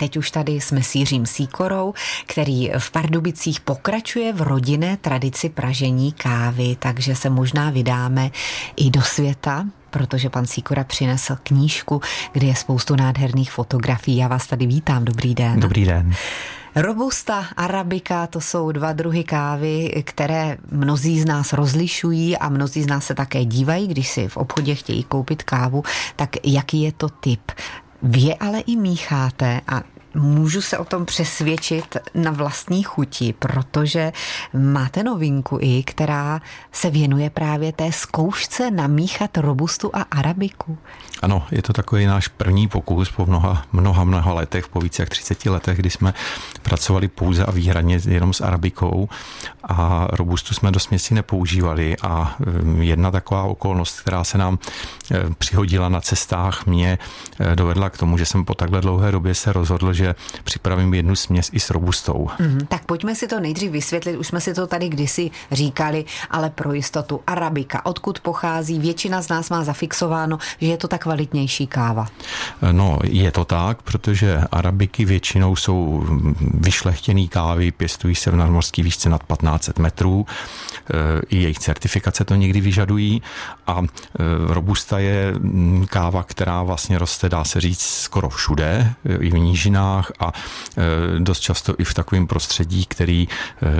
teď už tady jsme s Jiřím Síkorou, který v Pardubicích pokračuje v rodinné tradici pražení kávy, takže se možná vydáme i do světa protože pan Síkora přinesl knížku, kde je spoustu nádherných fotografií. Já vás tady vítám, dobrý den. Dobrý den. Robusta, arabika, to jsou dva druhy kávy, které mnozí z nás rozlišují a mnozí z nás se také dívají, když si v obchodě chtějí koupit kávu, tak jaký je to typ? Vy je ale i mícháte a můžu se o tom přesvědčit na vlastní chuti, protože máte novinku i, která se věnuje právě té zkoušce namíchat robustu a arabiku. Ano, je to takový náš první pokus po mnoha, mnoha, mnoha letech, po více jak 30 letech, kdy jsme pracovali pouze a výhradně jenom s arabikou a robustu jsme do směsi nepoužívali a um, jedna taková okolnost, která se nám eh, přihodila na cestách, mě eh, dovedla k tomu, že jsem po takhle dlouhé době se rozhodl, že připravím jednu směs i s robustou. Mm, tak pojďme si to nejdřív vysvětlit, už jsme si to tady kdysi říkali, ale pro jistotu. Arabika, odkud pochází? Většina z nás má zafixováno, že je to ta kvalitnější káva. No, je to tak, protože arabiky většinou jsou vyšlechtěný kávy, pěstují se v nadmorský výšce nad 1500 metrů, e, i jejich certifikace to někdy vyžadují a e, robusta je káva, která vlastně roste, dá se říct, skoro všude, i v nížinách a e, dost často i v takovém prostředí, který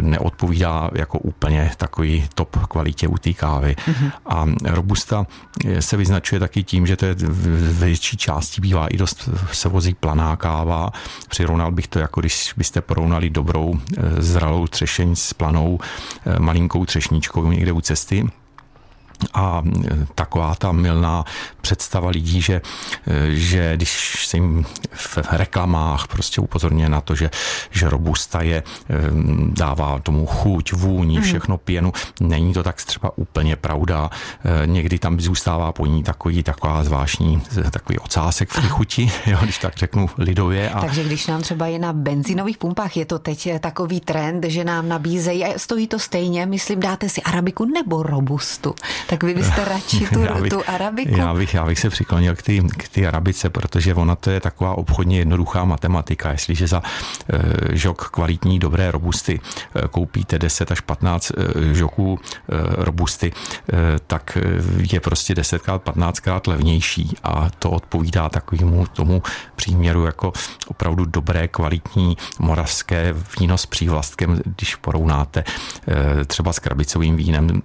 neodpovídá jako úplně takový top kvalitě u té kávy. Mm-hmm. A robusta se vyznačuje taky tím, že to je v větší části bývá i dost se vozí planá káva. Přirovnal bych to, jako když byste porovnali dobrou zralou třešeň s planou malinkou třešničkou někde u cesty a taková ta milná představa lidí, že, že když se jim v reklamách prostě upozorně na to, že, že robusta je, dává tomu chuť, vůni, mhm. všechno pěnu, není to tak třeba úplně pravda. Někdy tam zůstává po ní takový, taková zvláštní, takový ocásek v té chuti, jo, když tak řeknu lidově. A... Takže když nám třeba je na benzinových pumpách, je to teď takový trend, že nám nabízejí, a stojí to stejně, myslím, dáte si arabiku nebo robustu. Tak vy byste radši tu, bych, tu arabiku? Já bych, já bych se přiklonil k ty, k ty arabice, protože ona to je taková obchodně jednoduchá matematika. Jestliže za e, žok kvalitní, dobré robusty e, koupíte 10 až 15 e, žoků robusty, tak je prostě 10krát, 15krát levnější a to odpovídá takovému tomu příměru jako opravdu dobré, kvalitní moravské víno s přívlastkem, když porovnáte třeba s krabicovým vínem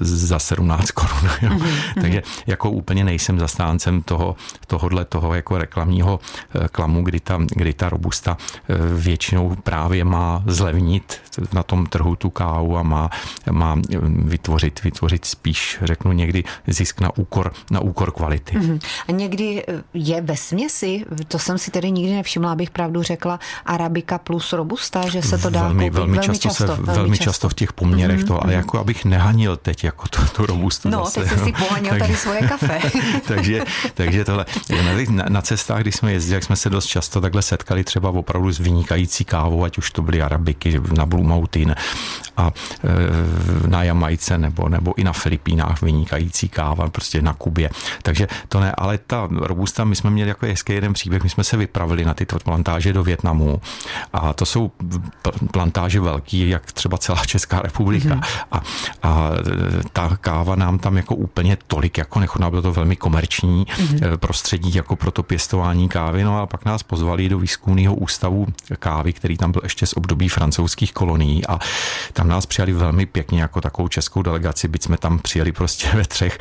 za 17 17 korun. Jo. Mm-hmm. Takže jako úplně nejsem zastáncem toho, tohohle toho jako reklamního eh, klamu, kdy ta, kdy ta robusta eh, většinou právě má zlevnit na tom trhu tu kávu a má, má vytvořit, vytvořit spíš, řeknu někdy, zisk na úkor, na úkor kvality. Mm-hmm. A někdy eh, je ve směsi, to jsem si tedy nikdy nevšimla, abych pravdu řekla, arabika plus robusta, že se to dá velmi, koupit velmi, velmi často, často se, velmi často. často v těch poměrech mm-hmm. to, ale jako abych nehanil teď jako tu, tu robustu No, zase, teď jsi si pohanil tady svoje kafe. takže, takže tohle, na, na cestách, když jsme jezdili, jak jsme se dost často takhle setkali třeba opravdu s vynikající kávou, ať už to byly arabiky na Blue Mountain a e, na Jamajce nebo, nebo i na Filipínách vynikající káva, prostě na Kubě. Takže to ne, ale ta robusta, my jsme měli jako hezký jeden příběh, my jsme se vypravili na tyto plantáže do Větnamu a to jsou plantáže velký, jak třeba celá Česká republika mm-hmm. a, a ta káva nám tam jako úplně tolik jako nechutná, bylo to velmi komerční mm-hmm. prostředí jako pro to pěstování kávy, no a pak nás pozvali do výzkumného ústavu kávy, který tam byl ještě z období francouzských kolonií a tam nás přijali velmi pěkně jako takovou českou delegaci, byť jsme tam přijeli prostě ve třech.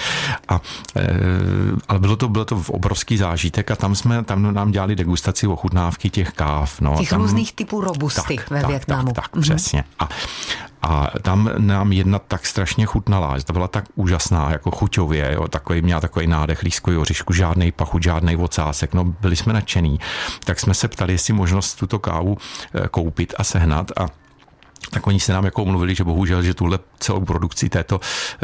A, e, ale bylo to, bylo to v obrovský zážitek a tam jsme, tam nám dělali degustaci ochutnávky těch káv. No, těch tam, různých typů robusty tak, ve tak, Větnamu. Tak, tak, mm-hmm. přesně. A, a tam nám jedna tak strašně chutnala, to byla tak úžasná, jako chuťově, jo, takový, měla takový nádech lísku oříšku, žádný pachuť, žádný ocásek, no byli jsme nadšený. Tak jsme se ptali, jestli možnost tuto kávu eh, koupit a sehnat a tak oni se nám jako omluvili, že bohužel, že tuhle celou produkci této,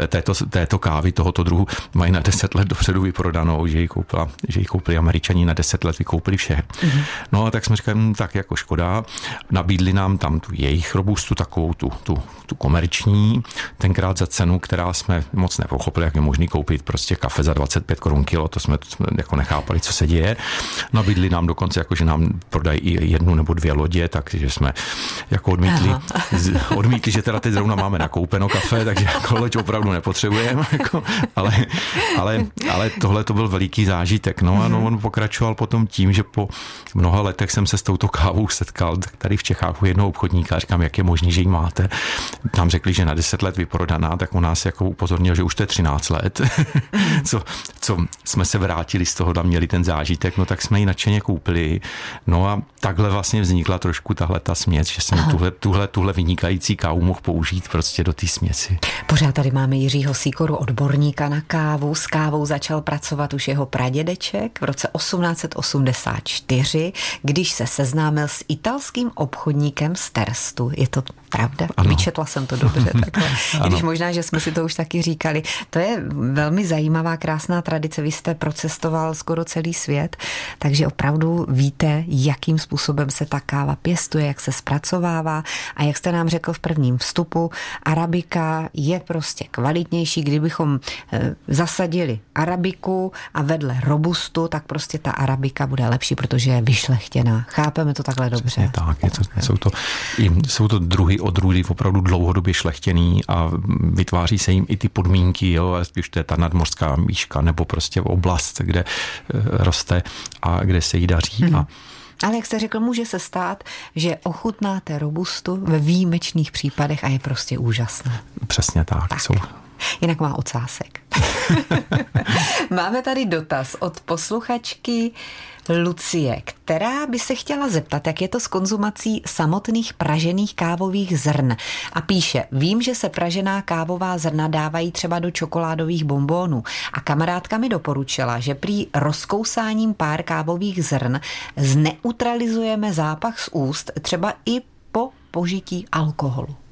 této, této kávy, tohoto druhu mají na 10 let dopředu vyprodanou, že ji, koupila, že ji koupili američani na 10 let, vykoupili vše. Mm-hmm. No a tak jsme říkali, hm, tak jako škoda, nabídli nám tam tu jejich robustu, takovou tu, tu, tu komerční, tenkrát za cenu, která jsme moc nepochopili, jak je možný koupit prostě kafe za 25 korun kilo, to jsme, to jsme jako nechápali, co se děje. Nabídli nám dokonce, jako, že nám prodají i jednu nebo dvě lodě, takže jsme jako odmítli. Aha odmítli, že teda teď zrovna máme nakoupeno kafe, takže jako loď opravdu nepotřebujeme, jako, ale, ale, ale tohle to byl veliký zážitek. No a no, on pokračoval potom tím, že po mnoha letech jsem se s touto kávou setkal tady v Čechách u jednoho obchodníka říkám, jak je možné, že ji máte. Tam řekli, že na 10 let vyprodaná, tak u nás jako upozornil, že už to je 13 let, co, co jsme se vrátili z toho, tam měli ten zážitek, no tak jsme ji nadšeně koupili. No a takhle vlastně vznikla trošku tahle ta směs, že jsem tuhle, tuhle, tuhle vynikající kávu mohl použít prostě do té směsi. Pořád tady máme Jiřího Sýkoru, odborníka na kávu. S kávou začal pracovat už jeho pradědeček v roce 1884, když se seznámil s italským obchodníkem z Terstu. Je to pravda? Ano. Vyčetla jsem to dobře. Takhle. I když možná, že jsme si to už taky říkali. To je velmi zajímavá, krásná tradice. Vy jste procestoval skoro celý svět, takže opravdu víte, jakým způsobem se ta káva pěstuje, jak se zpracovává a jak jste nám řekl v prvním vstupu, arabika je prostě kvalitnější. Kdybychom eh, zasadili arabiku a vedle robustu, tak prostě ta arabika bude lepší, protože je vyšlechtěná. Chápeme to takhle dobře. Přesně tak, je to, jsou, to, jsou to druhy odrůdy opravdu dlouhodobě šlechtěný a vytváří se jim i ty podmínky, jo, když to je ta nadmorská míška nebo prostě oblast, kde eh, roste a kde se jí daří. Hmm. A ale jak jste řekl, může se stát, že ochutnáte robustu ve výjimečných případech a je prostě úžasná. Přesně tak. tak. Jsou. Jinak má ocásek. Máme tady dotaz od posluchačky Lucie, která by se chtěla zeptat, jak je to s konzumací samotných pražených kávových zrn. A píše, vím, že se pražená kávová zrna dávají třeba do čokoládových bombónů. A kamarádka mi doporučila, že prý rozkousáním pár kávových zrn zneutralizujeme zápach z úst třeba i po požití alkoholu.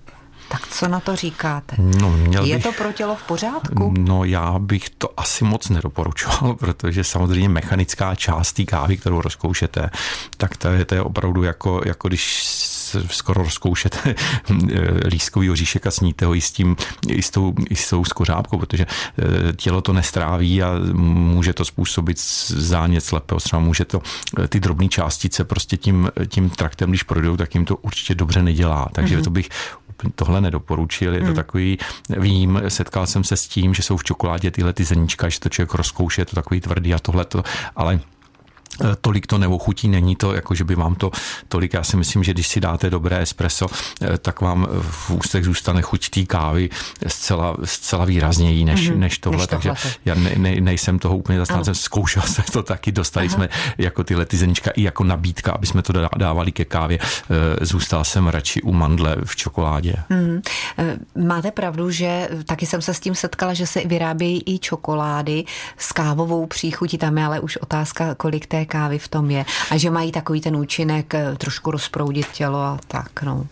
Tak co na to říkáte? No, měl Je bych, to pro tělo v pořádku? No já bych to asi moc nedoporučoval, protože samozřejmě mechanická část té kávy, kterou rozkoušete, tak to je, to je opravdu jako, jako když skoro rozkoušete lískový oříšek a sníte ho i s, tím, i s, tou, i s tou skořápkou, protože eh, tělo to nestráví a může to způsobit zánět slepého třeba může to eh, ty drobné částice prostě tím, tím traktem, když projdou, tak jim to určitě dobře nedělá. Takže mm-hmm. to bych tohle nedoporučil. Je to hmm. takový, vím, setkal jsem se s tím, že jsou v čokoládě tyhle ty zrníčka, že to člověk rozkouše, je to takový tvrdý a tohle to, ale tolik to neochutí, není to, jako že by vám to tolik, já si myslím, že když si dáte dobré espresso, eh, tak vám v ústech zůstane chuť té kávy zcela, zcela výrazněji než, mm-hmm. než tohle, než takže tohle. já ne, ne, nejsem toho úplně zastáncem, zkoušel jsem to taky, dostali Aha. jsme jako tyhle ty zrnička i jako nabídka, aby jsme to dávali ke kávě, eh, zůstal jsem radši u mandle v čokoládě. Mm. Máte pravdu, že taky jsem se s tím setkala, že se vyrábějí i čokolády s kávovou příchutí, tam je ale už otázka, kolik té kávy v tom je. A že mají takový ten účinek eh, trošku rozproudit tělo a tak, no.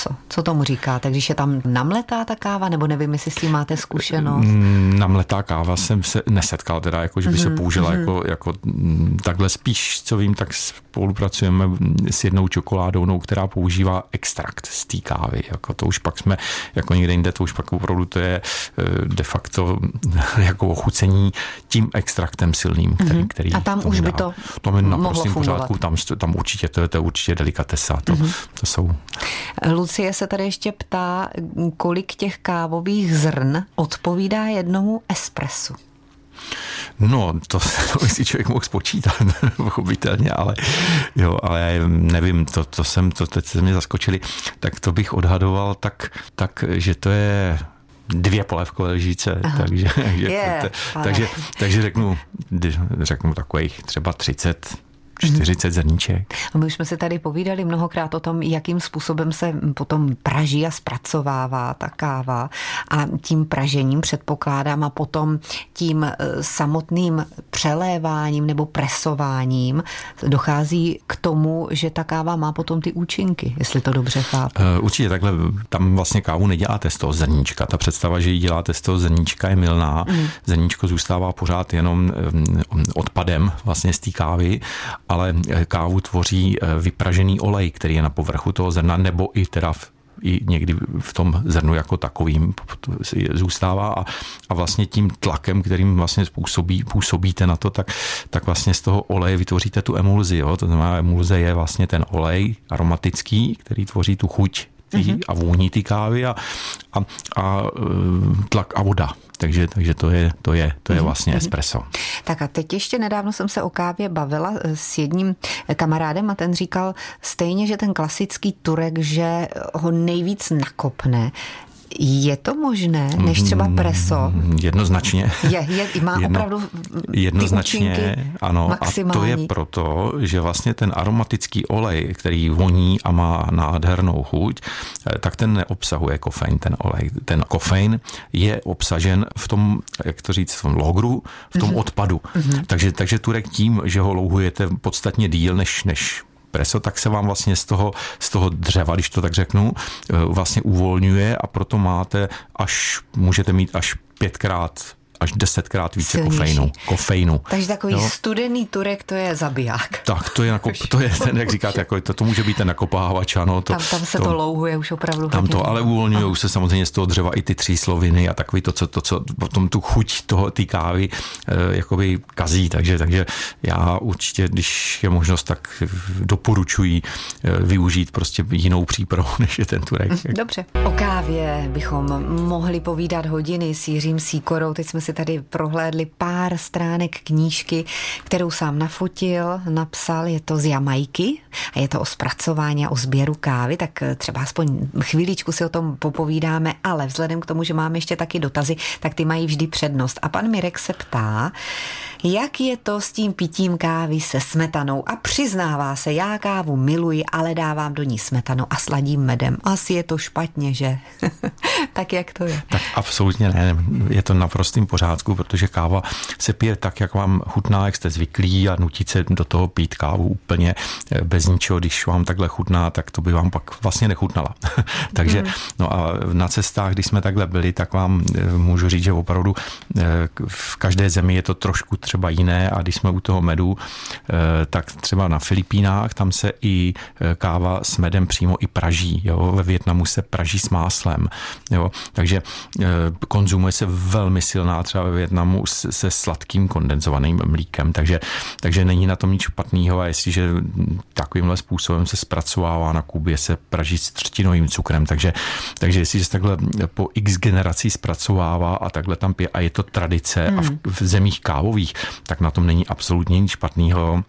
Co? Co tomu říkáte? Když je tam namletá ta káva, nebo nevím, jestli s tím máte zkušenost? Mm, namletá káva jsem se nesetkal, teda jako, že by se mhm, použila mm-hmm. jako, jako mm, takhle spíš, co vím, tak spolupracujeme s jednou čokoládou, no, která používá extrakt z té kávy. Jako to už pak jsme, jako někde jinde, to už pak opravdu to je eh, de facto jako ochucení tím extraktem silným, který, mm-hmm. který A tam už by to To je naprosto pořádku, tam, tam určitě, to, to je určitě delikatesa, to, mm-hmm. to jsou. Lucie se tady ještě ptá, kolik těch kávových zrn odpovídá jednomu espresu. No, to, to by si člověk mohl spočítat, pochopitelně, ale jo, ale já nevím, to, to jsem, to teď se mě zaskočili, tak to bych odhadoval tak, tak že to je dvě polévkové lžíce, takže, takže, yeah, takže, takže řeknu, řeknu takových třeba 30 40 zrníček. A my už jsme se tady povídali mnohokrát o tom, jakým způsobem se potom praží a zpracovává ta káva a tím pražením předpokládám a potom tím eh, samotným přeléváním nebo presováním dochází k tomu, že ta káva má potom ty účinky, jestli to dobře chápu. Eh, určitě takhle, tam vlastně kávu neděláte z toho zrníčka. Ta představa, že ji děláte z toho zrníčka je milná. Mm. Zrníčko zůstává pořád jenom eh, odpadem vlastně z té kávy, ale kávu tvoří vypražený olej, který je na povrchu toho zrna, nebo i teda v i někdy v tom zrnu jako takovým zůstává a, a vlastně tím tlakem, kterým vlastně způsobí, působíte na to, tak, tak vlastně z toho oleje vytvoříte tu emulzi. Jo? To znamená, emulze je vlastně ten olej aromatický, který tvoří tu chuť mm-hmm. a vůní ty kávy a, a, a e, tlak a voda. Takže, takže to je, to je, to je mhm, vlastně mm-hmm. espresso. Tak a teď ještě nedávno jsem se o kávě bavila e, s jedním kamarádem a ten říkal stejně, že ten klasický turek, že ho nejvíc nakopne, je to možné, než třeba preso? Jednoznačně. Je, je má Jedno, opravdu Jednoznačně, ano. Maximální. A to je proto, že vlastně ten aromatický olej, který voní a má nádhernou chuť, eh, tak ten neobsahuje kofein, ten olej. Ten kofein je obsažen v tom, jak to říct, v tom logru, v tom mm-hmm. odpadu. Mm-hmm. Takže, takže turek tím, že ho louhujete podstatně díl, než, než preso, tak se vám vlastně z toho, z toho dřeva, když to tak řeknu, eh, vlastně uvolňuje a proto máte až, můžete mít až pětkrát až desetkrát více Silnější. kofeinu. kofeinu. Takže takový jo? studený turek, to je zabiják. Tak, to je, nakop, to je ten, jak říkáte, jako, to, to může být ten nakopávač, ano. To, tam, tam se to, to louhuje už opravdu. Tam to, ale uvolňují se samozřejmě z toho dřeva i ty tři sloviny a takový to, co, to, co potom tu chuť toho, té kávy eh, jakoby kazí, takže, takže já určitě, když je možnost, tak doporučuji eh, využít prostě jinou přípravu, než je ten turek. Dobře. O kávě bychom mohli povídat hodiny s Jiřím Síkorou, teď jsme si si tady prohlédli pár stránek knížky, kterou sám nafotil, napsal, je to z Jamajky a je to o zpracování a o sběru kávy, tak třeba aspoň chvíličku si o tom popovídáme, ale vzhledem k tomu, že máme ještě taky dotazy, tak ty mají vždy přednost. A pan Mirek se ptá, jak je to s tím pitím kávy se smetanou a přiznává se, já kávu miluji, ale dávám do ní smetanu a sladím medem. Asi je to špatně, že? tak jak to je? Tak absolutně ne, je to naprostým pořádku, protože káva se pije tak, jak vám chutná, jak jste zvyklí a nutit se do toho pít kávu úplně eh, bez ničeho, když vám takhle chutná, tak to by vám pak vlastně nechutnala. Takže hmm. no a na cestách, když jsme takhle byli, tak vám eh, můžu říct, že opravdu eh, v každé zemi je to trošku třeba jiné a když jsme u toho medu, tak třeba na Filipínách, tam se i káva s medem přímo i praží. Jo? Ve Větnamu se praží s máslem. Jo? Takže konzumuje se velmi silná třeba ve Větnamu se sladkým kondenzovaným mlíkem, takže, takže není na tom nic špatného a jestliže takovýmhle způsobem se zpracovává na Kubě, se praží s třtinovým cukrem, takže, takže jestliže se takhle po x generací zpracovává a takhle tam pije a je to tradice hmm. a v, hmm. v zemích kávových, tak na tom není absolutně nic špatného.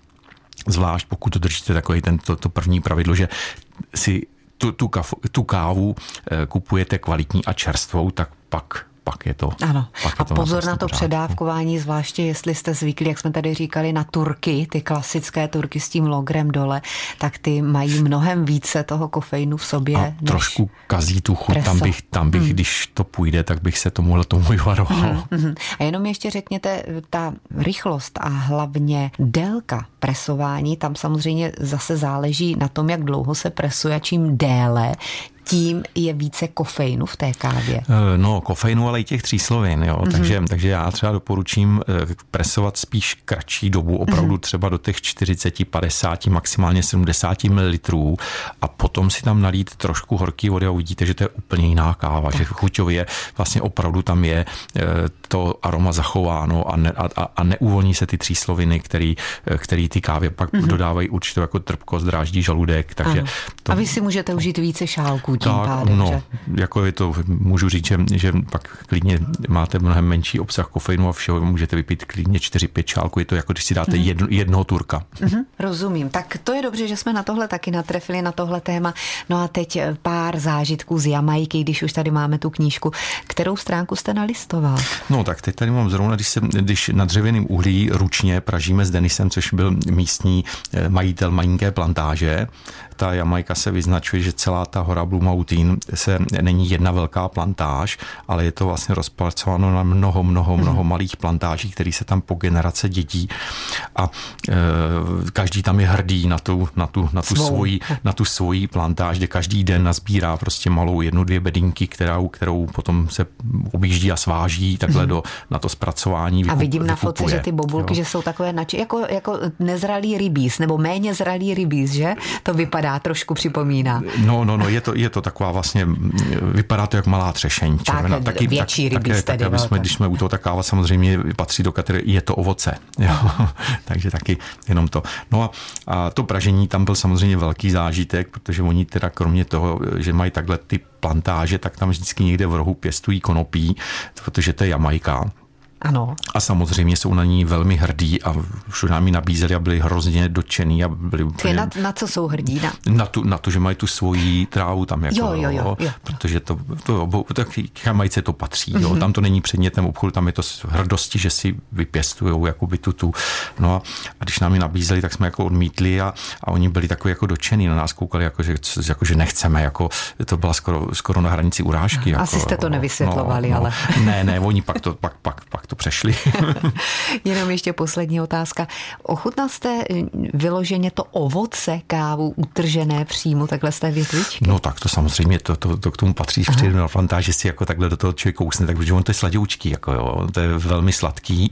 Zvlášť pokud držíte takový tento to první pravidlo, že si tu, tu, kafu, tu kávu eh, kupujete kvalitní a čerstvou, tak pak pak je to. Ano. Pak a je to pozor na to pořádku. předávkování, zvláště jestli jste zvyklí, jak jsme tady říkali, na turky, ty klasické turky s tím logrem dole, tak ty mají mnohem více toho kofeinu v sobě. A než trošku kazí tu chuť, tam bych, tam bych hmm. když to půjde, tak bych se tomuhle tomu varoval. Hmm, hmm. A jenom ještě řekněte, ta rychlost a hlavně délka presování, tam samozřejmě zase záleží na tom, jak dlouho se presuje, čím déle, tím je více kofeinu v té kávě? Eh, no, kofeinu, ale i těch tříslovin, jo. Mm-hmm. Takže, takže já třeba doporučím eh, presovat spíš kratší dobu, opravdu mm-hmm. třeba do těch 40, 50, maximálně 70 ml a potom si tam nalít trošku horký vody a uvidíte, že to je úplně jiná káva, tak. že chuťově vlastně opravdu tam je eh, to aroma zachováno a, ne, a, a neuvolní se ty třísloviny, který, který ty kávě pak mm-hmm. dodávají určitou jako trpkost, dráždí žaludek. Takže to... A vy si můžete užít více šálku zážitků tím tak, pádem. No, že? jako je to, můžu říct, že, že pak klidně máte mnohem menší obsah kofeinu a všeho, můžete vypít klidně 4-5 čálku, je to jako když si dáte mm. jedno, jednoho turka. Mm-hmm, rozumím, tak to je dobře, že jsme na tohle taky natrefili, na tohle téma. No a teď pár zážitků z Jamajky, když už tady máme tu knížku. Kterou stránku jste nalistoval? No tak teď tady mám zrovna, když, se, když na dřevěném uhlí ručně pražíme s Denisem, což byl místní eh, majitel malinké plantáže, ta Jamajka se vyznačuje, že celá ta hora Blue Mountain se není jedna velká plantáž, ale je to vlastně rozpracováno na mnoho, mnoho, mnoho hmm. malých plantáží, které se tam po generace dětí a e, každý tam je hrdý na tu, na tu, na tu, svoji, na tu svoji plantáž, kde každý den nazbírá prostě malou jednu, dvě bedinky, kterou, kterou potom se objíždí a sváží takhle hmm. do, na to zpracování. Vykup, a vidím na fotce, že ty bobulky, jo. že jsou takové nači, jako, jako nezralý rybíz, nebo méně zralý rybíz, že? To vypadá, trošku připomíná. No, no, no, je to, je to taková vlastně, vypadá to jak malá třešeň červená. Tak, taky, větší tak, rybíz také, tedy, jsme, když jsme u toho, tak káva samozřejmě patří do kategorie, je to ovoce. Jo. Takže taky jenom to. No a, a to pražení tam byl samozřejmě velký zážitek, protože oni teda kromě toho, že mají takhle ty plantáže, tak tam vždycky někde v rohu pěstují konopí, protože to je Jamajka. Ano. A samozřejmě jsou na ní velmi hrdí a všude nám ji nabízeli a byli hrozně dotčený. A byli úplně, na, na co jsou hrdí? Na? Na, tu, na to, že mají tu svoji trávu tam. Jako, jo, jo, jo, jo. Protože to, to, to Jamajce to patří. Jo. Mm-hmm. Tam to není předmětem obchodu, tam je to hrdosti, že si vypěstují jakoby tu, tu. No a, a když nám ji nabízeli, tak jsme jako odmítli a, a oni byli takový jako dotčený na nás koukali, jako že, jako, že nechceme. Jako, to byla skoro, skoro na hranici urážky. Asi jako, jste to nevysvětlovali, no, no. ale... Ne, ne, oni pak to, pak, pak, pak to přešli. Jenom ještě poslední otázka. Ochutnal jste eh, vyloženě to ovoce kávu utržené přímo takhle z té větvičky? No tak to samozřejmě, to, to, to k tomu patří, v na plantáži si jako takhle do toho člověk kousne, takže on to je sladoučký, jako jo, to je velmi sladký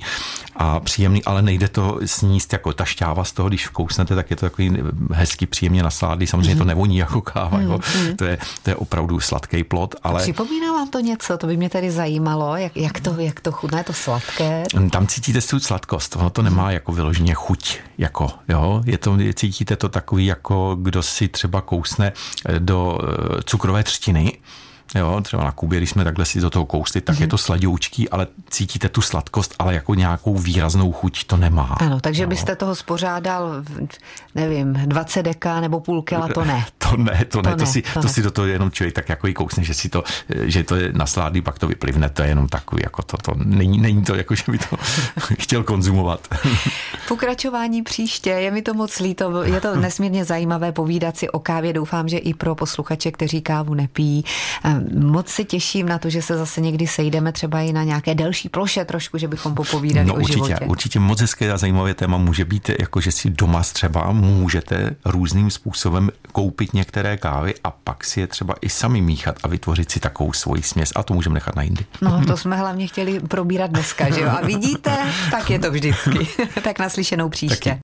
a příjemný, ale nejde to sníst jako ta šťáva z toho, když kousnete, tak je to takový hezký, příjemně nasládlý, samozřejmě mm-hmm. to mhm. nevoní jako káva, mm-hmm. jo. Mhm. To, je, to je opravdu sladký plot, ale... Připomíná vám to něco, to by mě tady zajímalo, jak, jak, to, jak to chutná, to sladké? Tam cítíte tu sladkost, ono to nemá jako vyloženě chuť, jako, jo, je to, cítíte to takový, jako kdo si třeba kousne do eh, cukrové třtiny, Jo, třeba na Kubě, když jsme takhle si do toho kousli, tak mm-hmm. je to sladoučký, ale cítíte tu sladkost, ale jako nějakou výraznou chuť to nemá. Ano, takže jo. byste toho spořádal, nevím, 20 deka nebo půl kila, to ne. To ne, to, to ne, to, si, to, to ne. si do toho jenom člověk tak jako i kousne, že si to, že to je nasládný, pak to vyplivne, to je jenom takový, jako to, to není, není to jako, že by to chtěl konzumovat. Pokračování příště, je mi to moc líto, je to nesmírně zajímavé povídat si o kávě, doufám, že i pro posluchače, kteří kávu nepijí, moc se těším na to, že se zase někdy sejdeme třeba i na nějaké delší ploše trošku, že bychom popovídali no, o určitě, životě. Určitě moc hezké a zajímavé téma může být, jako že si doma třeba můžete různým způsobem koupit některé kávy a pak si je třeba i sami míchat a vytvořit si takovou svoji směs a to můžeme nechat na jindy. No to jsme hlavně chtěli probírat dneska, že jo? A vidíte, tak je to vždycky. tak naslyšenou příště. Taky.